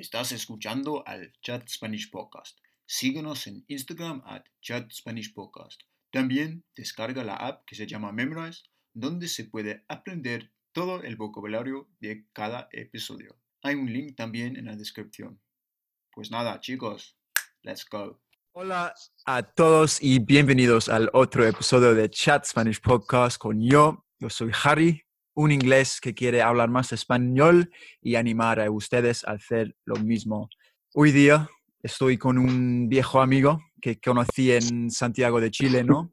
Estás escuchando al Chat Spanish Podcast. Síguenos en Instagram at Chat Spanish Podcast. También descarga la app que se llama Memrise, donde se puede aprender todo el vocabulario de cada episodio. Hay un link también en la descripción. Pues nada, chicos, let's go. Hola a todos y bienvenidos al otro episodio de Chat Spanish Podcast con yo. Yo soy Harry, un inglés que quiere hablar más español y animar a ustedes a hacer lo mismo. Hoy día estoy con un viejo amigo que conocí en Santiago de Chile, ¿no?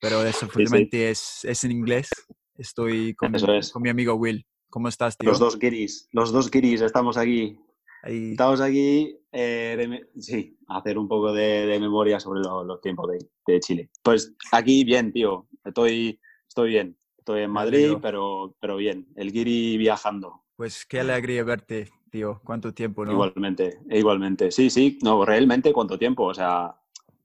Pero desafortunadamente Es, es, en inglés. Estoy con, con, mi amigo Will. ¿Cómo estás, tío? Los dos guiris, los dos guiris, estamos aquí. Estamos aquí, eh, sí, a hacer un poco de, memoria sobre los tiempos de, de, Chile. Pues aquí bien, tío. Estoy, estoy bien. Estoy en Madrid, pero, pero bien. El guiri viajando. Pues qué alegría verte, tío. ¿Cuánto tiempo, no? Igualmente, igualmente. Sí, sí. No, realmente, ¿cuánto tiempo? O sea,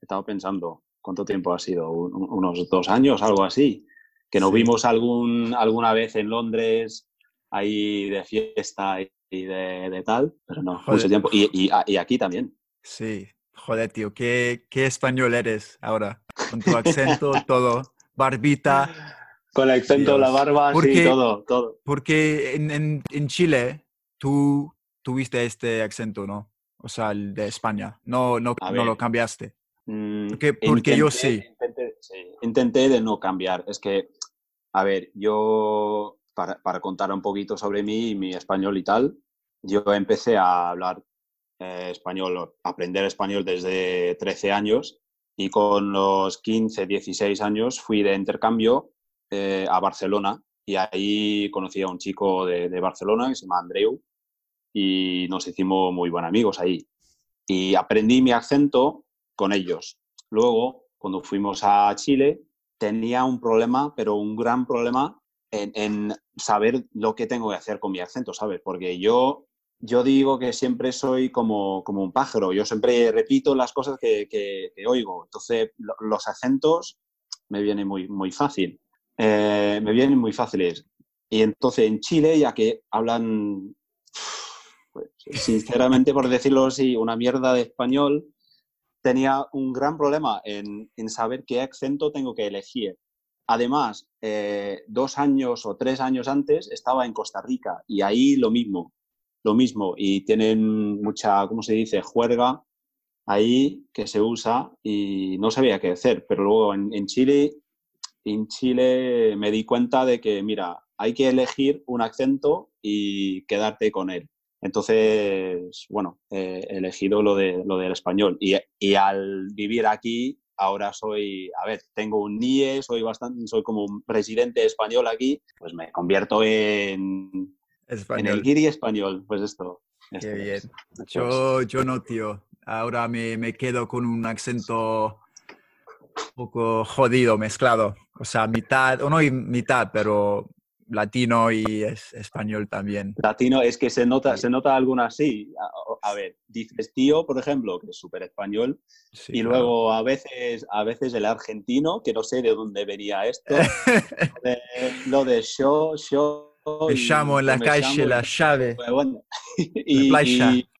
he estado pensando, ¿cuánto tiempo ha sido? unos dos años, algo así. Que nos vimos algún, alguna vez en Londres, ahí de fiesta y de, tal, pero no, mucho tiempo. Y, y, y, aquí también. Sí, joder, tío, ¿qué, qué español eres ahora? Con tu acento, todo, barbita. Con el acento, la barba, sí, todo, todo. Porque en, en, en, Chile tú tuviste este acento, ¿no? O sea, el de España. No, no, no lo cambiaste. Mm, porque, porque yo sí. Intenté, sí. Intenté de no cambiar. Es que, a ver, yo para, contar un poquito sobre mí y mi español y tal, yo empecé a hablar eh, español, aprender español desde 13 años y con los 15, 16 años fui de intercambio eh, a Barcelona y ahí conocí a un chico de, Barcelona que se llama Andreu y nos hicimos muy buenos amigos ahí. Y aprendí mi acento con ellos. Luego, cuando fuimos a Chile, tenía un problema, pero un gran problema en, saber lo que tengo que hacer con mi acento, ¿sabes? Porque yo, yo digo que siempre soy como, como un pájaro, yo siempre repito las cosas que, que, oigo, entonces los acentos me vienen muy, muy fácil, eh, me vienen muy fáciles. Y entonces en Chile, ya que hablan, pues, sinceramente por decirlo así, una mierda de español, tenía un gran problema en, en saber qué acento tengo que elegir. Además, eh, dos años o tres años antes estaba en Costa Rica y ahí lo mismo, lo mismo. Y tienen mucha, ¿cómo se dice?, juerga ahí que se usa y no sabía qué hacer. Pero luego en, Chile, en Chile me di cuenta de que, mira, hay que elegir un acento y quedarte con él. Entonces, bueno, he elegido lo, de, lo del español. Y, y al vivir aquí, ahora soy, a ver, tengo un NIE, soy bastante, soy como un presidente español aquí, pues me convierto en, en el guiri español, pues esto. Qué bien. Yo, yo no, tío. Ahora me, me quedo con un acento un poco jodido, mezclado. O sea, mitad, o no mitad, pero latino y es español también. Latino es que se nota, se nota alguna así. A, ver, dices tío, por ejemplo, que es súper español, y luego a veces, a veces el argentino, que no sé de dónde venía esto, lo de yo, yo. Me llamo en la calle la llave. Bueno, y,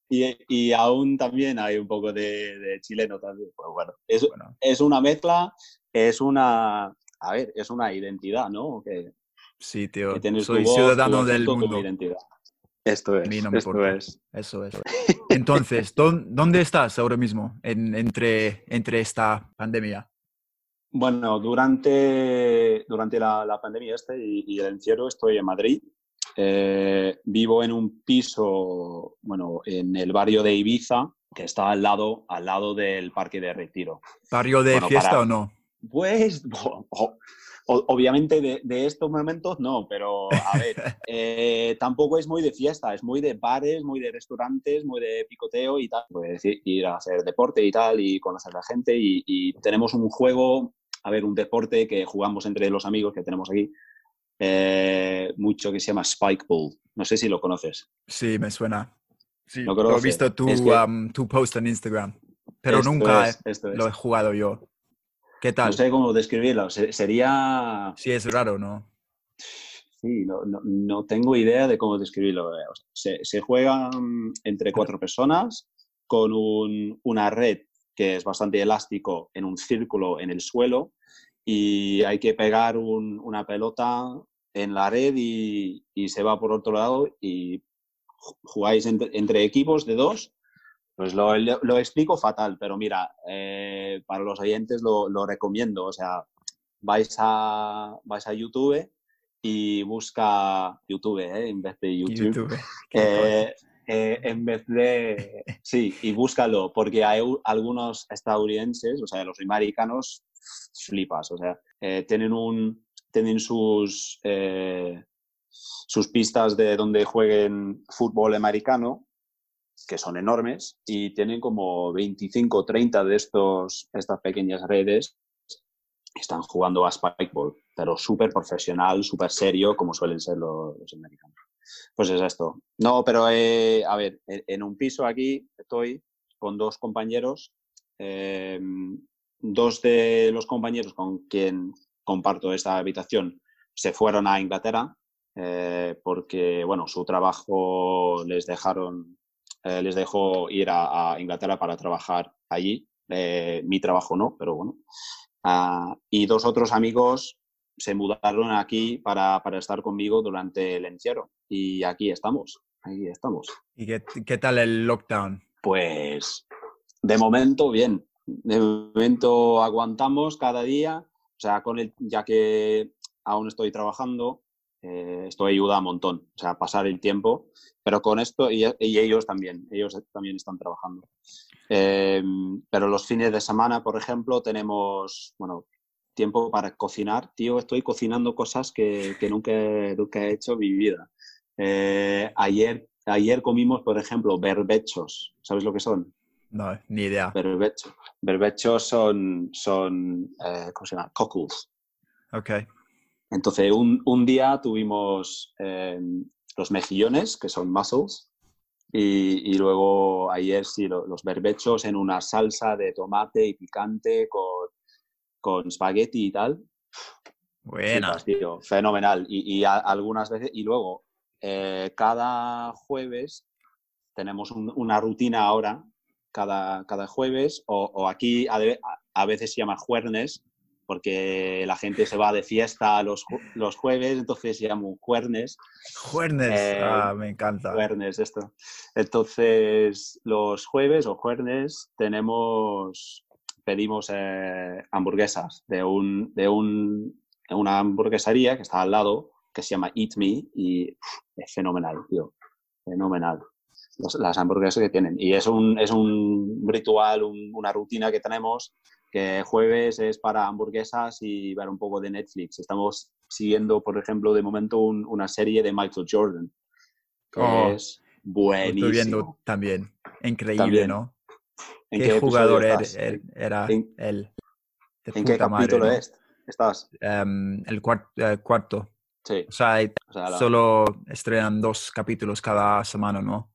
y, y, aún también hay un poco de, chileno también. Pues bueno, es, bueno. es una mezcla, es una, a ver, es una identidad, ¿no? Que, Sí, tío. Soy ciudadano del mundo. Esto es. esto es. Eso es. Entonces, ¿dónde estás ahora mismo en, entre, entre esta pandemia? Bueno, durante, durante la, pandemia este y, el encierro estoy en Madrid. Eh, vivo en un piso, bueno, en el barrio de Ibiza, que está al lado, al lado del Parque de Retiro. ¿Barrio de fiesta o no? Pues, obviamente de, estos momentos no, pero a ver, eh, tampoco es muy de fiesta, es muy de bares, muy de restaurantes, muy de picoteo y tal. Puedes ir a hacer deporte y tal y conocer a la gente y, tenemos un juego, a ver, un deporte que jugamos entre los amigos que tenemos aquí, eh, mucho que se llama Spike Ball. No sé si lo conoces. Sí, me suena. Sí, ¿Lo, he visto tu, um, tu post en Instagram, pero nunca lo he jugado yo. ¿Qué tal? No sé cómo describirlo. Sería. Sí, es raro, ¿no? sí, no, tengo idea de cómo describirlo. se, se juegan entre cuatro personas con una red que es bastante elástico en un círculo en el suelo y hay que pegar una pelota en la red y, se va por otro lado y jugáis entre, equipos de dos. Pues lo, lo, explico fatal, pero mira, eh, para los oyentes lo, lo, recomiendo. O sea, vais a, vais a YouTube y busca YouTube, ¿eh? en vez de YouTube. Eh, eh, en vez de... Sí, y búscalo, porque hay algunos estadounidenses, o sea, los americanos, flipas, o sea, eh, tienen, un, tienen sus, eh, sus pistas de donde jueguen fútbol americano, que son enormes, y tienen como 25 o 30 de estos, estas pequeñas redes están jugando a Spikeball, pero súper profesional, súper serio, como suelen ser los americanos. Pues es esto. No, pero eh, a ver, en un piso aquí estoy con dos compañeros. Em, dos de los compañeros con quien comparto esta habitación se fueron a Inglaterra eh, porque, bueno, su trabajo les dejaron, eh, les dejó ir a, Inglaterra para trabajar allí. mi trabajo no, pero bueno. Ah, y dos otros amigos se mudaron aquí para, para, estar conmigo durante el encierro. Y aquí estamos, aquí estamos. ¿Y qué, qué, tal el lockdown? Pues de momento bien. De momento aguantamos cada día. O sea, con el, ya que aún estoy trabajando, eh, esto ayuda un montón. O sea, pasar el tiempo. Pero con esto, y, y ellos también, ellos también están trabajando. Eh, pero los fines de semana, por ejemplo, tenemos, bueno, tiempo para cocinar. Tío, estoy cocinando cosas que, que nunca, nunca, he hecho en mi vida. Eh, ayer, ayer comimos, por ejemplo, berbechos. ¿Sabes lo que son? No, ni idea. Berbechos. Berbechos son, son eh, ¿cómo se llama? Cockles. Ok. Entonces, un, un día tuvimos eh, los mejillones, que son mussels, y, y luego ayer sí, los berbechos en una salsa de tomate y picante con con spaghetti y tal. Buena. tío, fenomenal. Y, algunas veces, y luego, eh, cada jueves tenemos una rutina ahora, cada, cada jueves, o, aquí a, veces se llama juernes, porque la gente se va de fiesta los, los jueves, entonces se llama juernes. Juernes, eh, ah, me encanta. Juernes, esto. Entonces, los jueves o juernes tenemos pedimos eh, hamburguesas de, un, de un, una hamburguesería que está al lado, que se llama Eat Me, y es fenomenal, tío. Fenomenal. las hamburguesas que tienen. Y es un, es un ritual, una rutina que tenemos, que jueves es para hamburguesas y ver un poco de Netflix. Estamos siguiendo, por ejemplo, de momento una serie de Michael Jordan, que oh, es buenísimo. Estoy viendo también. Increíble, ¿no? ¿Qué, jugador era, él? ¿En qué capítulo estás? Em, el eh, cuarto. Sí. O sea, solo estrenan dos capítulos cada semana, ¿no?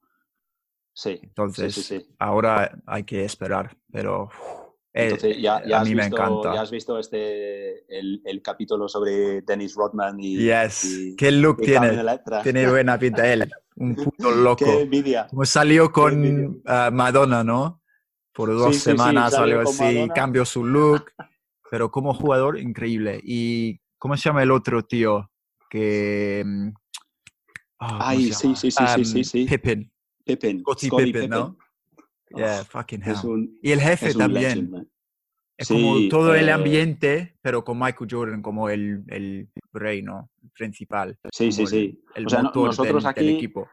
Sí. Entonces, ahora hay que esperar, pero eh, ya, a mí me encanta. Ya has visto este, el, capítulo sobre Dennis Rodman y. Yes. ¿Qué look tiene? Tiene buena pinta él. Un puto loco. Qué envidia. Como salió con ah, Madonna, ¿no? por dos semanas o algo así, cambió su look, pero como jugador, increíble. ¿Y cómo se llama el otro tío? Que... Ah, Ay, sí, sí, sí, sí, sí, sí. Pippin. Pippin. Pippin, ¿no? Yeah, fucking hell. y el jefe también. es como todo el ambiente, pero con Michael Jordan como el, el rey, ¿no? El principal. Sí, sí, sí. El, o sea, nosotros aquí, equipo.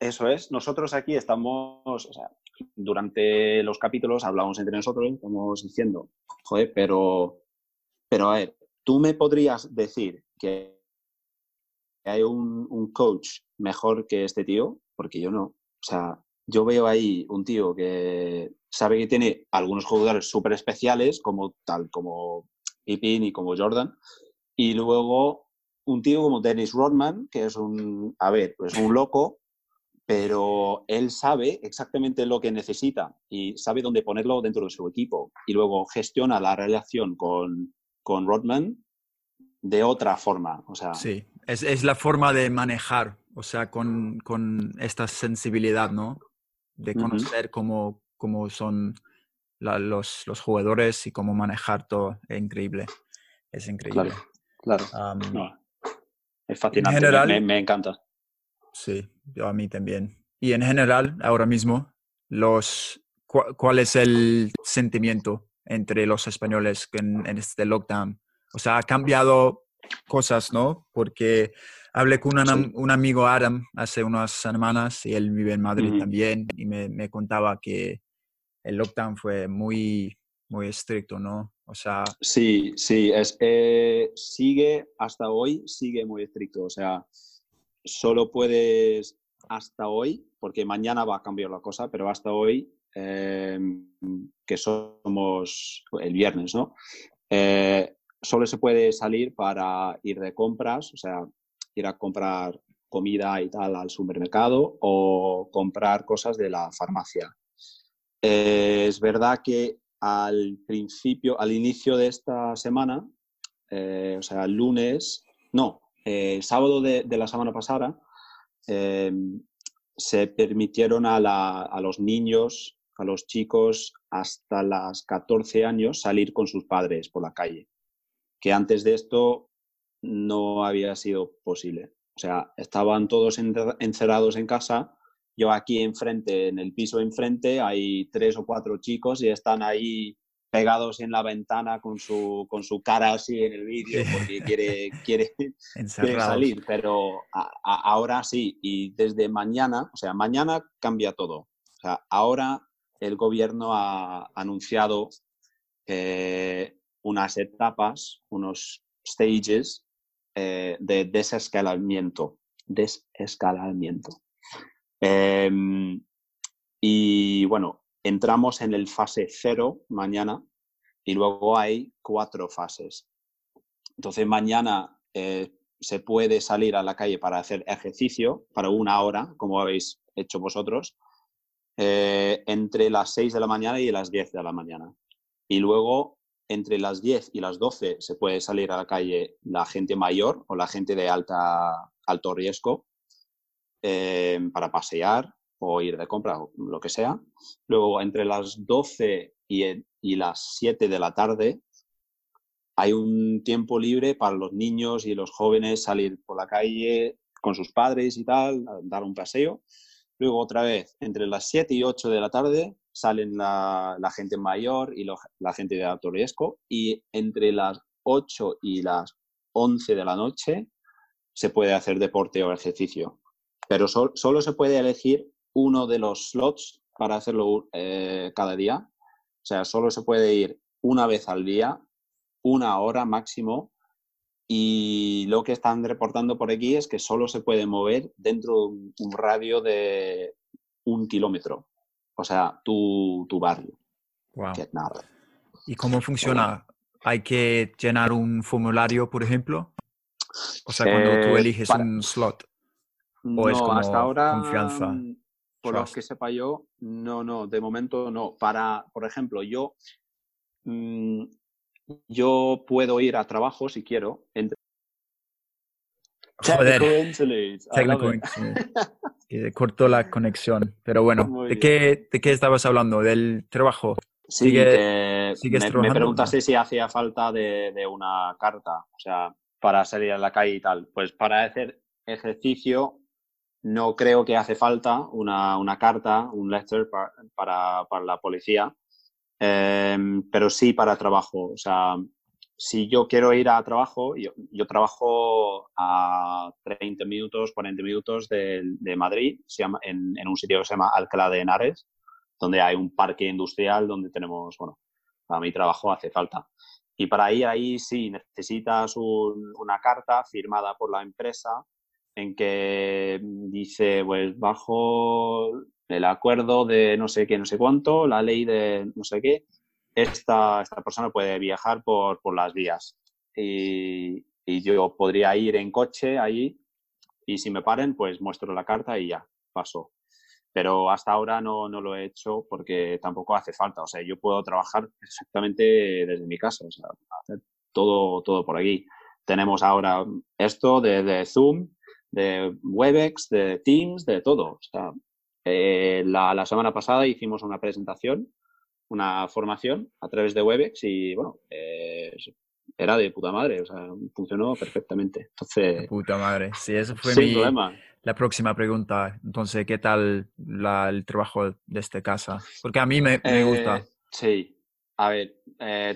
Eso es. Nosotros aquí estamos, o sea, durante los capítulos hablamos entre nosotros, estamos diciendo, joder, pero, pero a ver, ¿tú me podrías decir que hay un, un coach mejor que este tío? Porque yo no. O sea, yo veo ahí un tío que sabe que tiene algunos jugadores súper especiales, como tal, como Pippin y como Jordan, y luego un tío como Dennis Rodman, que es un, a ver, pues un loco, pero él sabe exactamente lo que necesita y sabe dónde ponerlo dentro de su equipo y luego gestiona la relación con, con Rodman de otra forma. O sea, sí, Es, la forma de manejar, o sea, con, esta sensibilidad, ¿no? De conocer cómo, cómo, son los, los, jugadores y cómo manejar todo. Es increíble. Es increíble. Claro, es fascinante, general, me, encanta. Sí, yo a mí también. Y en general, ahora mismo, los, ¿cuál es el sentimiento entre los españoles en, en este lockdown? O sea, ha cambiado cosas, ¿no? Porque hablé con un, amigo Adam hace unas semanas y él vive en Madrid también y me, contaba que el lockdown fue muy, muy estricto, ¿no? O sea... Sí, sí, es, eh, sigue hasta hoy, sigue muy estricto. O sea, solo puedes hasta hoy, porque mañana va a cambiar la cosa, pero hasta hoy, em, que somos el viernes, ¿no? Eh, solo se puede salir para ir de compras, o sea, ir a comprar comida y tal al supermercado o comprar cosas de la farmacia. Eh, es verdad que al principio, al inicio de esta semana, eh, o sea, el lunes, no, eh, sábado de, la semana pasada, se permitieron a, a, los niños, a los chicos hasta las 14 años salir con sus padres por la calle que antes de esto no había sido posible. O sea, estaban todos encerrados en casa. Yo aquí enfrente, en el piso enfrente, hay tres o cuatro chicos y están ahí pegados en la ventana con su, con su cara así en el vídeo porque quiere, quiere, salir. Pero ahora sí, y desde mañana, o sea, mañana cambia todo. O sea, ahora el gobierno ha anunciado unas etapas, unos stages eh, de desescalamiento. Desescalamiento. Em, y bueno, entramos en el fase cero mañana y luego hay cuatro fases. Entonces mañana eh, se puede salir a la calle para hacer ejercicio para una hora, como habéis hecho vosotros, eh, entre las 6 de la mañana y las 10 de la mañana. Y luego entre las 10 y las 12 se puede salir a la calle la gente mayor o la gente de alta, alto riesgo eh, para pasear o ir de compra lo que sea. Luego, entre las 12 y, y las 7 de la tarde hay un tiempo libre para los niños y los jóvenes salir por la calle con sus padres y tal, dar un paseo. Luego otra vez, entre las 7 y 8 de la tarde, salen la, gente mayor y la gente de alto riesgo y entre las 8 y las 11 de la noche se puede hacer deporte o ejercicio. Pero solo se puede elegir uno de los slots para hacerlo eh, cada día. O sea, solo se puede ir una vez al día, una hora máximo. Y lo que están reportando por aquí es que solo se puede mover dentro de un radio de un kilómetro o sea, tu, tu barrio. Wow. ¿Y cómo funciona? ¿Hay que llenar un formulario, por ejemplo? O sea, cuando tú eh, eliges un slot. ¿O es como hasta ahora, confianza? Por lo que sepa yo, no, no, de momento no. Para, por ejemplo, yo, mm, yo puedo ir a trabajo si quiero. Entre... Joder. Técnico que cortó la conexión. Pero bueno, ¿de qué, ¿de qué estabas hablando? ¿Del trabajo? Sí, me, me, preguntaste si hacía falta de, de, una carta, o sea, para salir a la calle y tal. Pues para hacer ejercicio no creo que hace falta una, una carta, un letter para, para, la policía, em, pero sí para trabajo. O sea, si yo quiero ir a trabajo, yo, yo trabajo a 30 minutos, 40 minutos de, de Madrid, se llama, en, en, un sitio que se llama Alcalá de Henares, donde hay un parque industrial donde tenemos, bueno, para mi trabajo hace falta. Y para ir ahí sí necesitas un, una carta firmada por la empresa en que dice, pues bajo el acuerdo de no sé qué, no sé cuánto, la ley de no sé qué, esta, esta persona puede viajar por, por las vías. Y, yo podría ir en coche allí y si me paren, pues muestro la carta y ya, paso. Pero hasta ahora no, no lo he hecho porque tampoco hace falta. O sea, yo puedo trabajar exactamente desde mi casa, o sea, hacer todo, todo por aquí. tenemos ahora esto de, Zoom, de Webex, de Teams, de todo. Eh, la, semana pasada hicimos una presentación, una formación a través de Webex y bueno, eh, era de puta madre, o sea, funcionó perfectamente. Entonces, de puta madre, sí, eso fue sin problema. la próxima pregunta. Entonces, ¿qué tal el trabajo desde casa? Porque a mí me, gusta. Sí, a ver,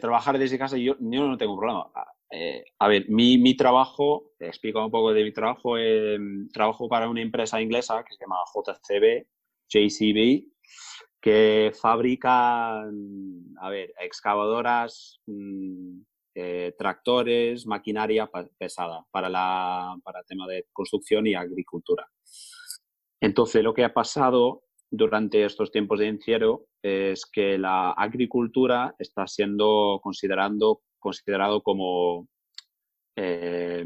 trabajar desde casa yo, yo no tengo problema. Eh, a ver, mi, mi trabajo, te explico un poco de mi trabajo. Em, trabajo para una empresa inglesa que se llama JCB, JCB, que fabrica, a ver, excavadoras, mm, eh, tractores, maquinaria pesada para, la, para el tema de construcción y agricultura. Entonces, lo que ha pasado durante estos tiempos de encierro es que la agricultura está siendo considerando considerado como, eh,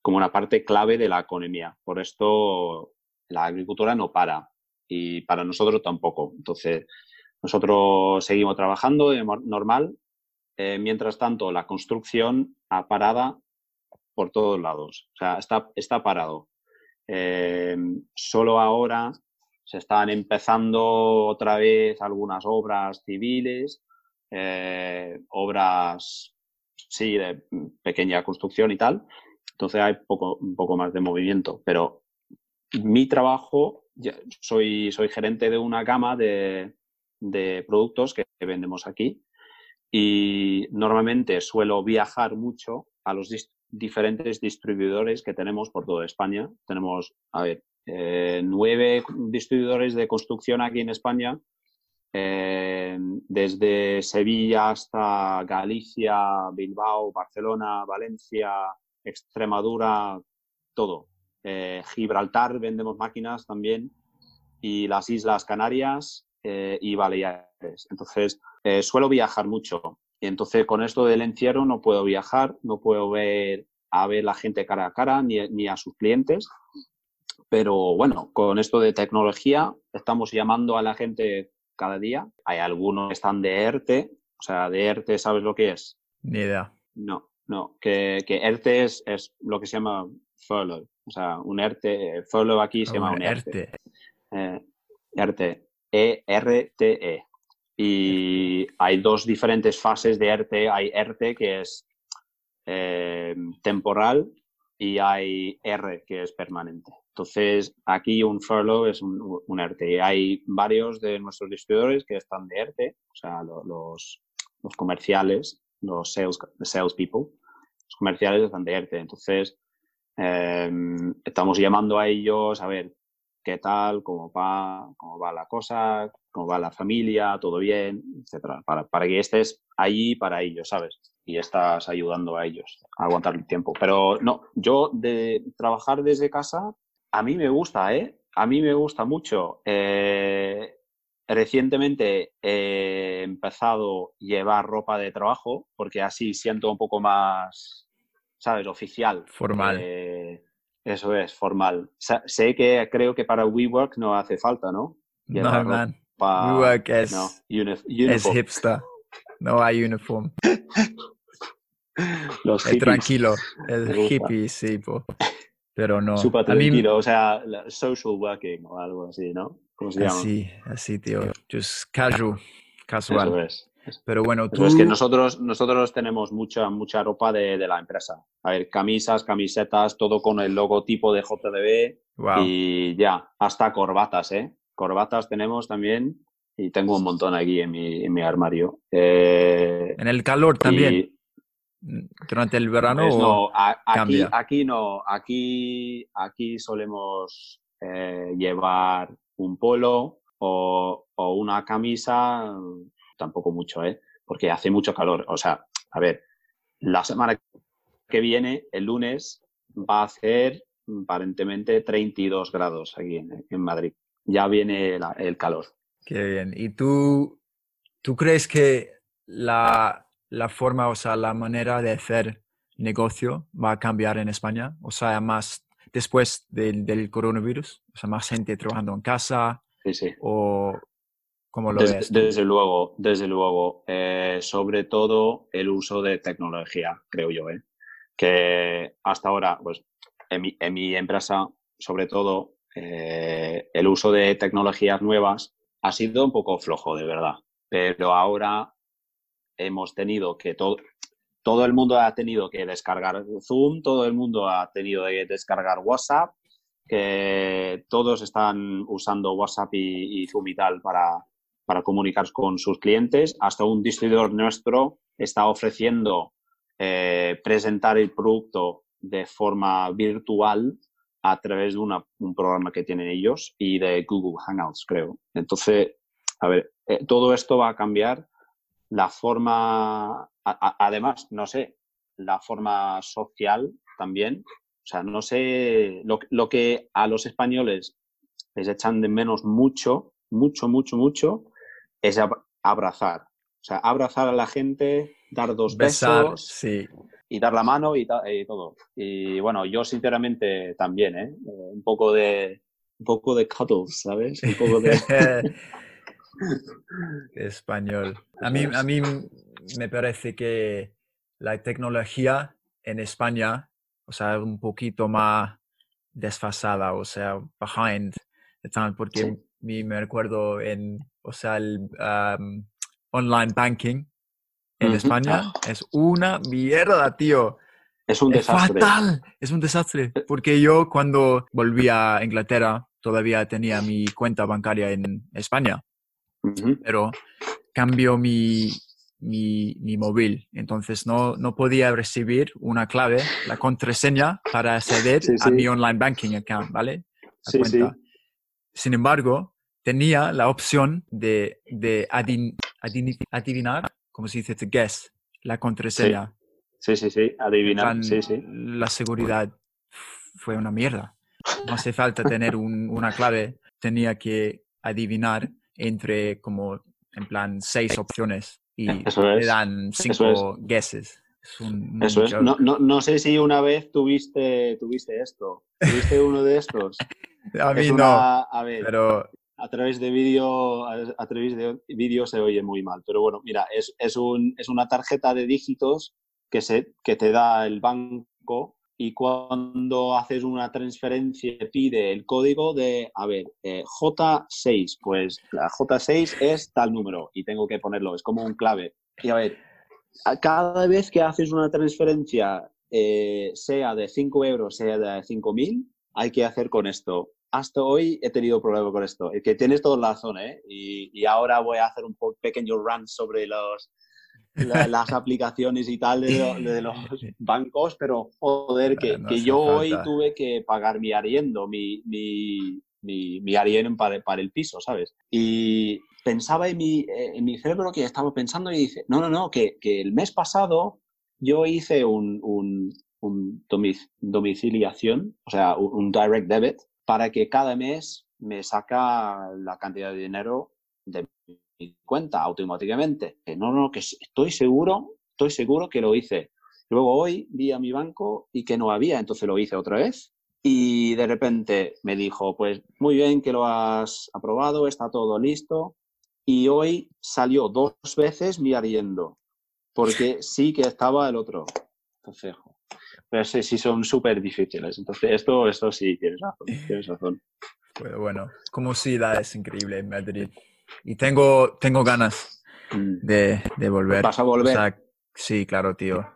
como una parte clave de la economía. Por esto la agricultura no para y para nosotros tampoco. Entonces, nosotros seguimos trabajando normal. Eh, mientras tanto, la construcción ha parado por todos lados. O sea, está, está parado. Eh, solo ahora se están empezando otra vez algunas obras civiles eh, obras, sí, de pequeña construcción y tal. Entonces hay poco, un poco más de movimiento. Pero mi trabajo, soy, soy gerente de una gama de, productos que vendemos aquí y normalmente suelo viajar mucho a los diferentes distribuidores que tenemos por toda España. Tenemos, a ver, eh, nueve distribuidores de construcción aquí en España eh, desde Sevilla hasta Galicia, Bilbao, Barcelona, Valencia, Extremadura, todo. Eh, Gibraltar vendemos máquinas también y las Islas Canarias eh, y Baleares. Entonces, suelo viajar mucho. Y entonces con esto del encierro no puedo viajar, no puedo ver a ver la gente cara a cara ni, ni a sus clientes. Pero bueno, con esto de tecnología estamos llamando a la gente cada día. Hay algunos que están de ERTE, o sea, de ERTE, ¿sabes lo que es? Ni idea. No, no, que, que ERTE es, es, lo que se llama furlough, o sea, un ERTE, furlough aquí se llama un ERTE. ERTE, E-R-T-E. E. Y hay dos diferentes fases de ERTE. Hay ERTE, que es eh, temporal, y hay R, que es permanente. Entonces, aquí un furlough es un, ERTE. Hay varios de nuestros distribuidores que están de ERTE, o sea, los, los comerciales, los sales, people, los comerciales de ERTE. Entonces, em, estamos llamando a ellos a ver qué tal, cómo va, cómo va la cosa, cómo va la familia, todo bien, etcétera, para, para que estés allí para ellos, ¿sabes? Y estás ayudando a ellos a aguantar el tiempo. Pero no, yo de trabajar desde casa a mí me gusta, ¿eh? A mí me gusta mucho. Eh, recientemente he empezado a llevar ropa de trabajo porque así siento un poco más, ¿sabes? Oficial. Formal. Eh, eso es, formal. sé que creo que para WeWork no hace falta, ¿no? no, man. WeWork es, es hipster. No hay uniform. Los tranquilo, es hippie, sí, po pero no. Súper tranquilo, o sea, social working o algo así, ¿no? ¿Cómo se llama? Así, así, tío. Just casual, casual. Eso es. Pero bueno, tú... es que nosotros, nosotros tenemos mucha, mucha ropa de, de, la empresa. A ver, camisas, camisetas, todo con el logotipo de JDB y ya, hasta corbatas, ¿eh? Corbatas tenemos también y tengo un montón aquí en mi, en mi armario. Eh, en el calor también durante el verano pues no, aquí, aquí, no, aquí, aquí solemos eh, llevar un polo o, una camisa, tampoco mucho, ¿eh? porque hace mucho calor. O sea, a ver, la semana que viene, el lunes, va a hacer aparentemente 32 grados aquí en, Madrid. Ya viene el calor. Qué bien. ¿Y tú, tú crees que la, la forma, o sea, la manera de hacer negocio va a cambiar en España? O sea, más después del, coronavirus, o sea, más gente trabajando en casa. Sí, sí. O cómo lo desde, ves. Desde luego, desde luego. Eh, sobre todo el uso de tecnología, creo yo. ¿eh? que hasta ahora, pues en mi, en mi empresa, sobre todo, eh, el uso de tecnologías nuevas ha sido un poco flojo, de verdad. Pero ahora hemos tenido que todo, todo el mundo ha tenido que descargar Zoom, todo el mundo ha tenido que descargar WhatsApp, que todos están usando WhatsApp y, Zoom y tal para, para comunicar con sus clientes. Hasta un distribuidor nuestro está ofreciendo eh, presentar el producto de forma virtual a través de un programa que tienen ellos y de Google Hangouts, creo. Entonces, a ver, eh, todo esto va a cambiar la forma, además, no sé, la forma social también. O sea, no sé, lo, lo, que a los españoles les echan de menos mucho, mucho, mucho, mucho, es abrazar. O sea, abrazar a la gente, dar dos besos. Sí y dar la mano y, todo. Y bueno, yo sinceramente también, ¿eh? ¿eh? Un poco de un poco de cuddles, ¿sabes? Un poco de... Español. A mí, a mí me parece que la tecnología en España, o sea, un poquito más desfasada, o sea, behind, porque me recuerdo en, o sea, el online banking, en España ah. es una mierda, tío. Es un desastre. Es fatal, es un desastre. Eh. Porque yo cuando volví a Inglaterra todavía tenía mi cuenta bancaria en España, pero cambió mi, mi, mi, móvil. Entonces no, no podía recibir una clave, la contraseña para acceder a mi online banking account, ¿vale? sí. Sin embargo, tenía la opción de, de adivinar como se dice? To guess, la contraseña. Sí, sí, sí, adivinar. sí, sí. La seguridad fue una mierda. No hace falta tener una clave, tenía que adivinar entre como, en plan, seis opciones y le dan cinco guesses. Eso es. No, no, no, sé si una vez tuviste, tuviste esto. ¿Tuviste uno de estos? a mí no. a ver, pero a través de vídeo a, través de vídeo se oye muy mal. Pero bueno, mira, es, es, un, es una tarjeta de dígitos que, se, que te da el banco y cuando haces una transferencia pide el código de, a ver, eh, J6, pues la J6 es tal número y tengo que ponerlo, es como un clave. Y a ver, cada vez que haces una transferencia, eh, sea de 5 euros, sea de 5.000, hay que hacer con esto hasta hoy he tenido problemas con esto. Es que tienes toda la razón, ¿eh? Y, ahora voy a hacer un pequeño rant sobre los, las aplicaciones y tal de, los bancos, pero joder, que, que yo hoy tuve que pagar mi arriendo, mi, mi, mi, arriendo para, para, el piso, ¿sabes? Y pensaba en mi, en mi cerebro que estaba pensando y dice, no, no, no, que, que el mes pasado yo hice un, un, un domiciliación, o sea, un direct debit para que cada mes me saca la cantidad de dinero de mi cuenta automáticamente. Que no, no, que estoy seguro, estoy seguro que lo hice. Luego hoy vi a mi banco y que no había, entonces lo hice otra vez. Y de repente me dijo, pues muy bien que lo has aprobado, está todo listo. Y hoy salió dos veces mi arriendo, porque sí que estaba el otro. Entonces, pero sí, sí son súper difíciles. Entonces, esto, esto sí, tienes razón. Tienes razón. Bueno, bueno, como ciudad es increíble en Madrid. Y tengo, tengo ganas mm. de, de volver. ¿Vas a volver? sí, claro, tío.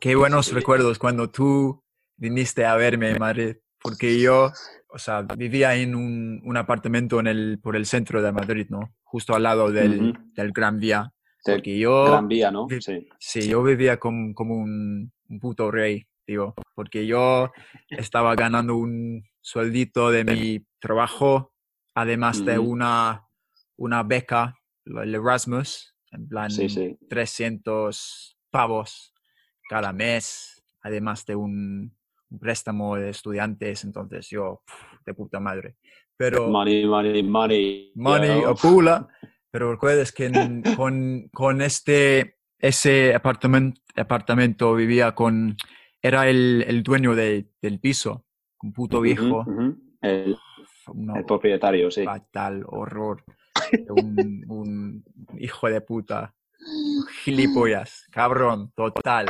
Qué buenos recuerdos cuando tú viniste a verme en Madrid. Porque yo, o sea, vivía en un, un apartamento en el, por el centro de Madrid, ¿no? Justo al lado del, del Gran Vía. Porque yo... Gran Vía, ¿no? Sí. Sí, yo vivía como, como un, un puto rey digo, porque yo estaba ganando un sueldito de mi trabajo, además de una, una beca, el Erasmus, en plan 300 pavos cada mes, además de un, préstamo de estudiantes, entonces yo, de puta madre. Pero, money, money, money. Money o pula. Pero recuerdes que con, con este, ese apartamento, apartamento vivía con era el, el dueño de, del piso, un puto viejo. el, propietario, sí. Fatal, horror. Un, un, hijo de puta. gilipollas, cabrón, total.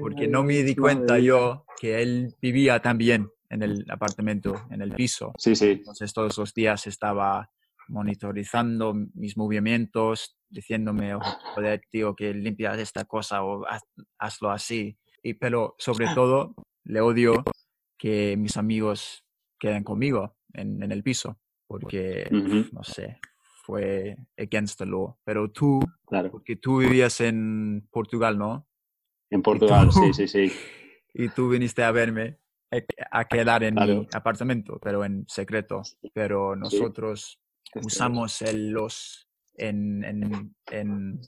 porque no me di cuenta yo que él vivía también en el apartamento, en el piso. Sí, sí. Entonces todos los días estaba monitorizando mis movimientos, diciéndome, joder, tío, que limpias esta cosa o hazlo así. Y, pero sobre todo, le odio que mis amigos queden conmigo en, el piso, porque, no sé, fue against the law. Pero tú, claro. porque tú vivías en Portugal, ¿no? En Portugal, sí, sí, sí. Y tú viniste a verme eh, a quedar en mi apartamento, pero en secreto. Pero nosotros usamos el, los en, en, en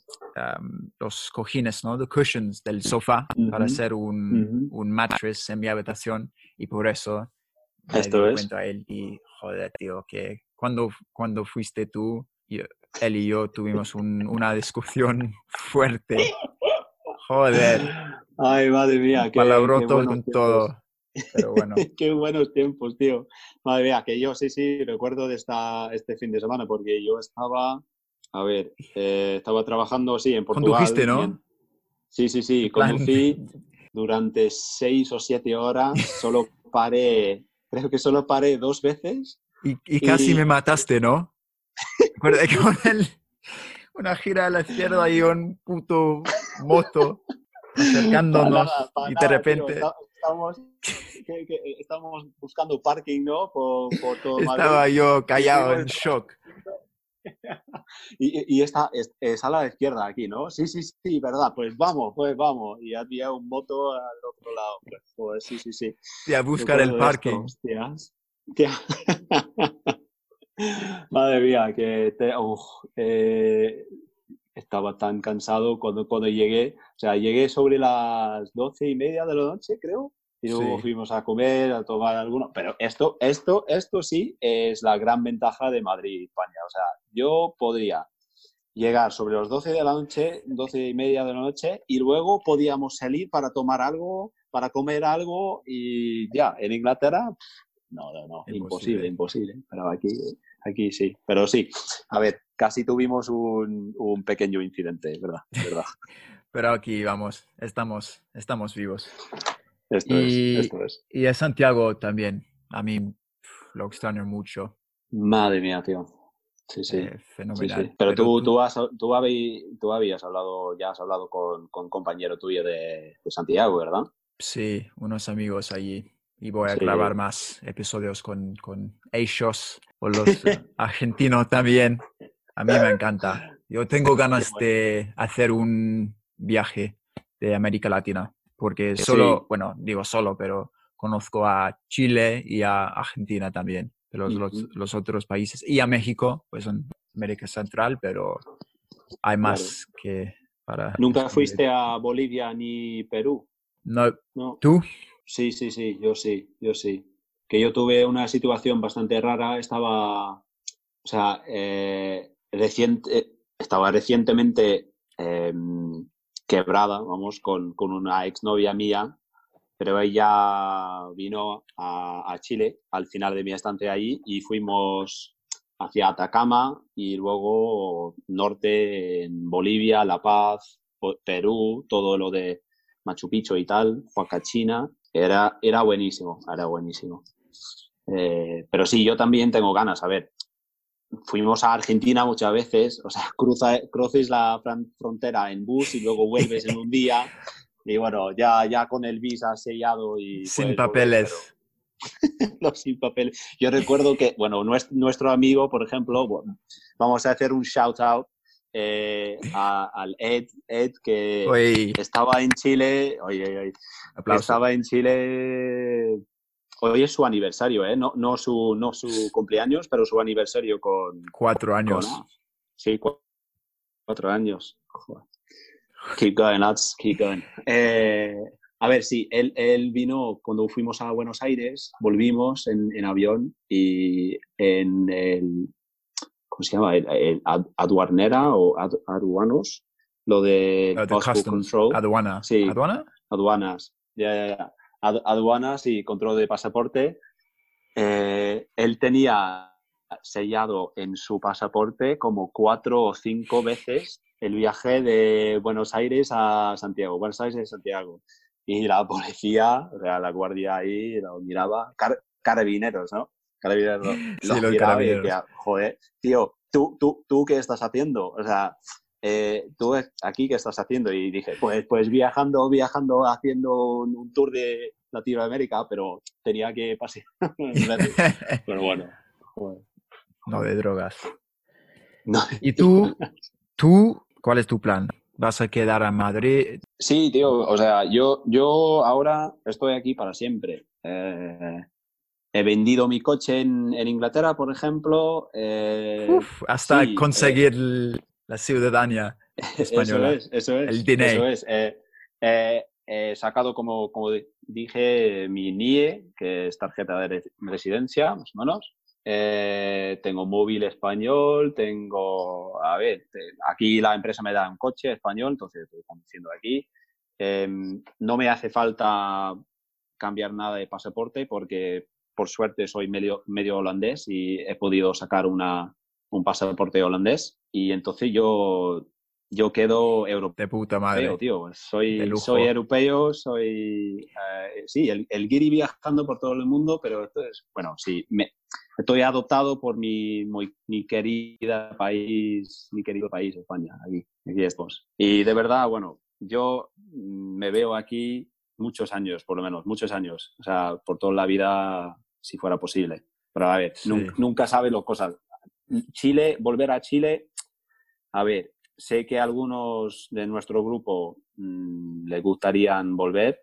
los cojines, ¿no? The cushions del sofá para hacer un, un mattress en mi habitación y por eso me di cuenta a él y joder, tío, que cuando, cuando fuiste tú, él y yo tuvimos una discusión fuerte. Joder. Ay, madre mía. Qué, Palabroto con todo. Pero bueno. Qué buenos tiempos, tío. Madre mía, que yo sí, sí, recuerdo de esta, este fin de semana, porque yo estaba, a ver, eh, estaba trabajando, sí, en Portugal. Condujiste, ¿no? Sí, sí, sí, conducí durante seis o siete horas, solo paré, creo que solo paré dos veces. Y, casi me mataste, ¿no? Recuerda que con el, una gira a la izquierda y un puto moto acercándonos y de repente estamos, estamos buscando parking, ¿no? Por, todo Estaba yo callado, en shock. y, y esta es, a la izquierda aquí, ¿no? Sí, sí, sí, verdad. Pues vamos, pues vamos. Y había un moto al otro lado. Pues, sí, sí, sí. Y a buscar el parking. Madre mía, que te, eh, estaba tan cansado cuando, cuando llegué. O sea, llegué sobre las doce y media de la noche, creo. Y luego fuimos a comer, a tomar alguno. Pero esto, esto, esto sí es la gran ventaja de Madrid, España. O sea, yo podría llegar sobre las 12 de la noche, 12 y media de la noche, y luego podíamos salir para tomar algo, para comer algo, y ya, en Inglaterra, no, no, no, imposible, imposible. Pero aquí, aquí sí. Pero sí, a ver, casi tuvimos un, un pequeño incidente, ¿verdad? ¿verdad? Pero aquí vamos, estamos, estamos vivos. Esto y, es, esto es. Y a Santiago también, a mí lo extraño mucho. Madre mía, tío. Sí, sí. Eh, fenomenal. Pero, tú, tú, has, tú, habías, hablado, ya has hablado con, con un compañero tuyo de, de, Santiago, ¿verdad? Sí, unos amigos allí. Y voy a grabar más episodios con, con ellos, o los argentinos también. A mí me encanta. Yo tengo ganas de hacer un viaje de América Latina, porque solo, bueno, digo solo, pero conozco a Chile y a Argentina también, pero los, los, otros países, y a México, pues en América Central, pero hay más que para... ¿Nunca fuiste a Bolivia ni Perú? No. no. ¿Tú? Sí, sí, sí, yo sí, yo sí. Que yo tuve una situación bastante rara, estaba, o sea, eh, reciente, estaba recientemente em, quebrada, vamos, con, con una exnovia mía, pero ella vino a, a, Chile al final de mi estancia ahí y fuimos hacia Atacama y luego norte en Bolivia, La Paz, Perú, todo lo de Machu Picchu y tal, Huacachina, era, era buenísimo, era buenísimo. Eh, pero sí, yo también tengo ganas, a ver, fuimos a Argentina muchas veces, o sea, cruza, cruces la frontera en bus y luego vuelves en un día y bueno, ya, ya con el visa sellado y... Sin papeles. Los sin papeles. Yo recuerdo que, bueno, nuestro, amigo, por ejemplo, vamos a hacer un shout out eh, al Ed, Ed que estaba en Chile, oye, estaba en Chile Hoy es su aniversario, ¿eh? No, no, su, no su cumpleaños, pero su aniversario con... Cuatro años. sí, cuatro, años. Keep going, lads, keep going. Eh, a ver, sí, él, él, vino cuando fuimos a Buenos Aires, volvimos en, en avión y en el... ¿Cómo se llama? El, aduanera o aduanos, lo de uh, control. Aduana. Sí. ¿Aduana? Aduanas. Ya, ya, ya aduanas y control de pasaporte, eh, él tenía sellado en su pasaporte como cuatro o cinco veces el viaje de Buenos Aires a Santiago, Buenos Aires a Santiago. Y la policía, o sea, la guardia ahí lo miraba, carabineros, ¿no? Carabineros, sí, los carabineros. joder, tío, ¿tú, tú, ¿tú qué estás haciendo? O sea, eh, tú aquí qué estás haciendo y dije pues pues viajando viajando haciendo un tour de Latinoamérica pero tenía que pasear pero bueno no de drogas. Y tú tú cuál es tu plan vas a quedar a Madrid sí tío o sea yo yo ahora estoy aquí para siempre. Eh, he vendido mi coche en, Inglaterra por ejemplo eh, hasta conseguir la ciudadanía española. Eso es, eso es. El Eso es. Eh, eh, he sacado, como, como dije, mi NIE, que es tarjeta de residencia, más o menos. Eh, tengo móvil español, tengo, a ver, aquí la empresa me da un coche español, entonces estoy conduciendo aquí. Em, no me hace falta cambiar nada de pasaporte porque por suerte soy medio, medio holandés y he podido sacar una, un pasaporte holandés y entonces yo, yo quedo europeo. De puta madre. tío. Soy, soy europeo, soy, eh, sí, el, el guiri viajando por todo el mundo, pero esto es, bueno, sí, me, estoy adoptado por mi, mi, querida país, mi querido país, España, aquí, aquí estamos. Y de verdad, bueno, yo me veo aquí muchos años, por lo menos, muchos años, o sea, por toda la vida, si fuera posible. Pero a ver, nunca, nunca sabes las cosas. Chile, volver a Chile, a ver, sé que algunos de nuestro grupo mm, les gustarían volver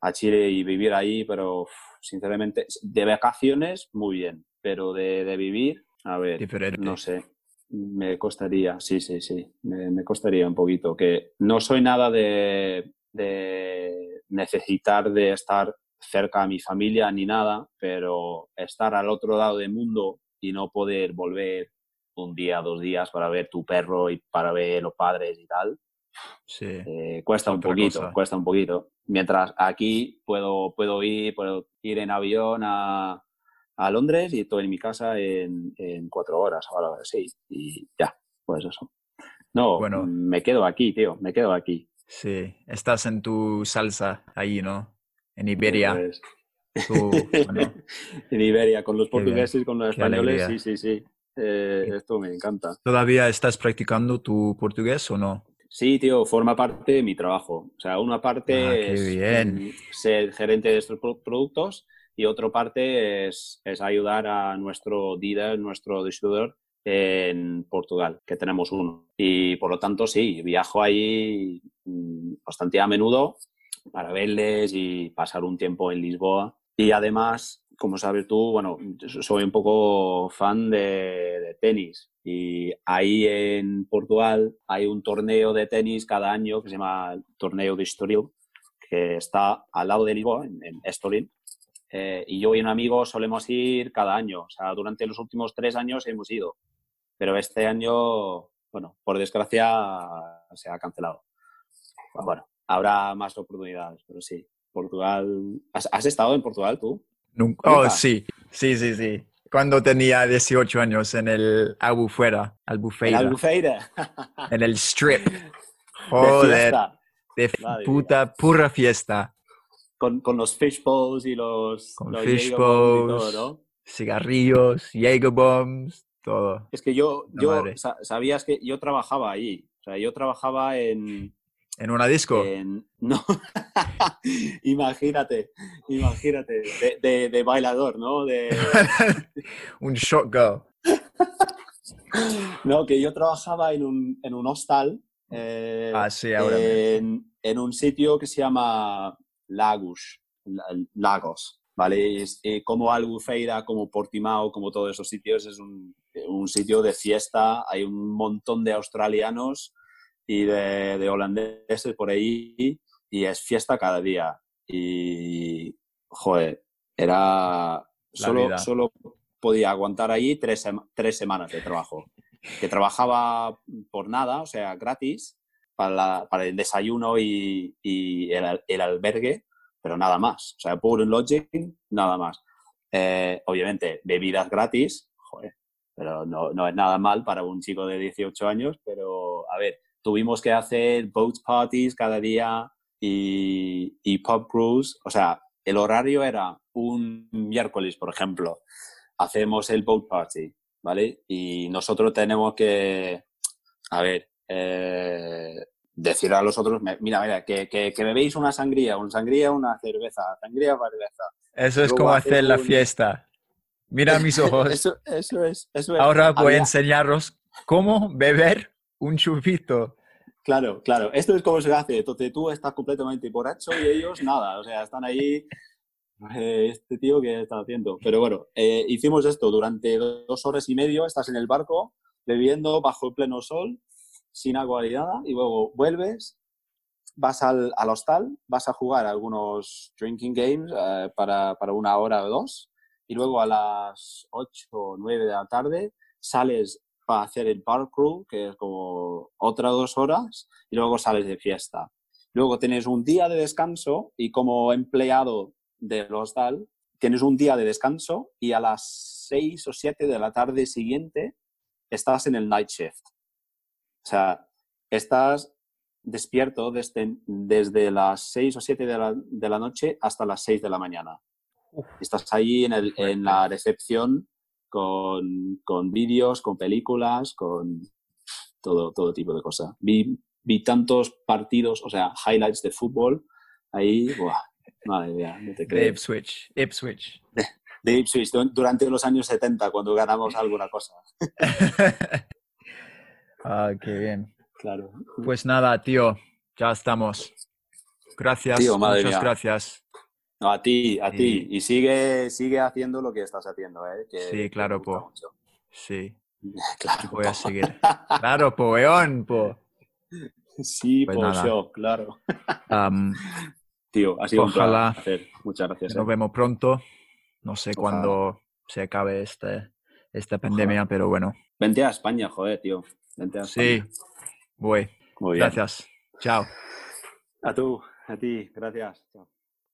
a Chile y vivir ahí, pero sinceramente, de vacaciones, muy bien, pero de, vivir, a ver, no sé, me costaría, sí, sí, sí, me, costaría un poquito, que no soy nada de, de necesitar de estar cerca a mi familia ni nada, pero estar al otro lado del mundo y no poder volver un día, dos días para ver tu perro y para ver los padres y tal, sí. Eh, cuesta un poquito, cuesta un poquito. Mientras aquí puedo, puedo ir, puedo ir en avión a, a Londres y estoy en mi casa en, en, cuatro horas, ahora sí, y ya, pues eso. No, bueno, me quedo aquí, tío, me quedo aquí. Sí, estás en tu salsa ahí, ¿no? En Iberia. en Iberia, con los portugueses, con los españoles, sí, sí, sí. Eh, esto me encanta. ¿Todavía estás practicando tu portugués o no? Sí, tío, forma parte de mi trabajo. O sea, una parte ah, es ser gerente de estos productos y otra parte es, es ayudar a nuestro dealer, nuestro distribuidor en Portugal, que tenemos uno. Y por lo tanto, sí, viajo ahí mm, bastante a menudo para verles y pasar un tiempo en Lisboa. Y además, como sabes tú, bueno, soy un poco fan de, tenis y ahí en Portugal hay un torneo de tenis cada año que se llama Torneo de Estoril, que está al lado de Lisboa, en, Estoril. Eh, y yo y un amigo solemos ir cada año, o sea, durante los últimos tres años hemos ido, pero este año, bueno, por desgracia se ha cancelado. Bueno, habrá más oportunidades, pero sí, Portugal. ¿Has, estado en Portugal tú? Nunca. Oh, sí, sí, sí, sí. Cuando tenía 18 años en el Albufeira. Albufeira. En Albufeira. en el strip. Joder. De, puta, pura fiesta. Con, con los fishbowls y los. Con los fishbowls, ¿no? cigarrillos, Jaeger bombs, todo. Es que yo, yo sabías que yo trabajaba ahí. O sea, yo trabajaba en, ¿En una disco? no, imagínate, imagínate, de, de, bailador, ¿no? De... un shot girl. no, que yo trabajaba en un, en un hostal. Eh, ah, sí, ahora en, en, un sitio que se llama Lagos, Lagos, ¿vale? Es, eh, como Albufeira, como Portimao, como todos esos sitios, es un, un sitio de fiesta, hay un montón de australianos y de, holandeses por ahí y es fiesta cada día. Y, joder, era... Solo, solo podía aguantar ahí tres, tres semanas de trabajo. Que trabajaba por nada, o sea, gratis, para, para el desayuno y, y el, el, albergue, pero nada más. O sea, puro lodging, nada más. Eh, obviamente, bebidas gratis, joder, pero no, no es nada mal para un chico de 18 años, pero a ver, tuvimos que hacer boat parties cada día y, y pub cruise. O sea, el horario era un miércoles, por ejemplo, hacemos el boat party, ¿vale? Y nosotros tenemos que, a ver, eh, decir a los otros, mira, mira, que, que, que, bebéis una sangría, una sangría, una cerveza, sangría, cerveza. Eso es como hacer la fiesta. Mira mis ojos. eso, eso, es, eso, es, Ahora voy a enseñaros cómo beber un chupito. Claro, claro. Esto es como se hace. Entonces tú estás completamente borracho y ellos nada. O sea, están ahí. Eh, este tío que está haciendo. Pero bueno, eh, hicimos esto durante dos horas y medio. Estás en el barco bebiendo bajo el pleno sol sin agua ni nada y luego vuelves, vas al, al hostal, vas a jugar algunos drinking games eh, para, para, una hora o dos y luego a las 8 o 9 de la tarde sales para hacer el crew, que es como otras dos horas, y luego sales de fiesta. Luego tienes un día de descanso y como empleado del hostal tienes un día de descanso y a las 6 o 7 de la tarde siguiente estás en el night shift. O sea, estás despierto desde, desde las 6 o 7 de la, de la, noche hasta las 6 de la mañana. Estás ahí en, el, en la recepción con, con vídeos, con películas, con todo, todo tipo de cosas. Vi, vi tantos partidos, o sea, highlights de fútbol ahí, ¡buah! Madre mía, no te creo. De Ipswich, Ipswich. De, de Ipswich, durante los años 70, cuando ganamos alguna cosa. Ah, qué bien. Claro. Pues nada, tío, ya estamos. Gracias, Tío, madre muchas mía. gracias. No, a ti, a Sí. ti. Y sigue, sigue haciendo lo que estás haciendo, ¿eh? Que- Sí, claro, po. mucho. Sí, Claro, voy a seguir. Claro, po, weón, po. Sí, Pues po, yo, claro. Am, Tío, ha sido Ojalá. un placer. Muchas gracias. nos ¿eh? vemos pronto. No sé cuándo se acabe este, esta pandemia, pero bueno. Vente a España, joder, tío. Vente a Sí, España. voy. Muy bien. Gracias. Chao. A tú, a ti, gracias. Chao.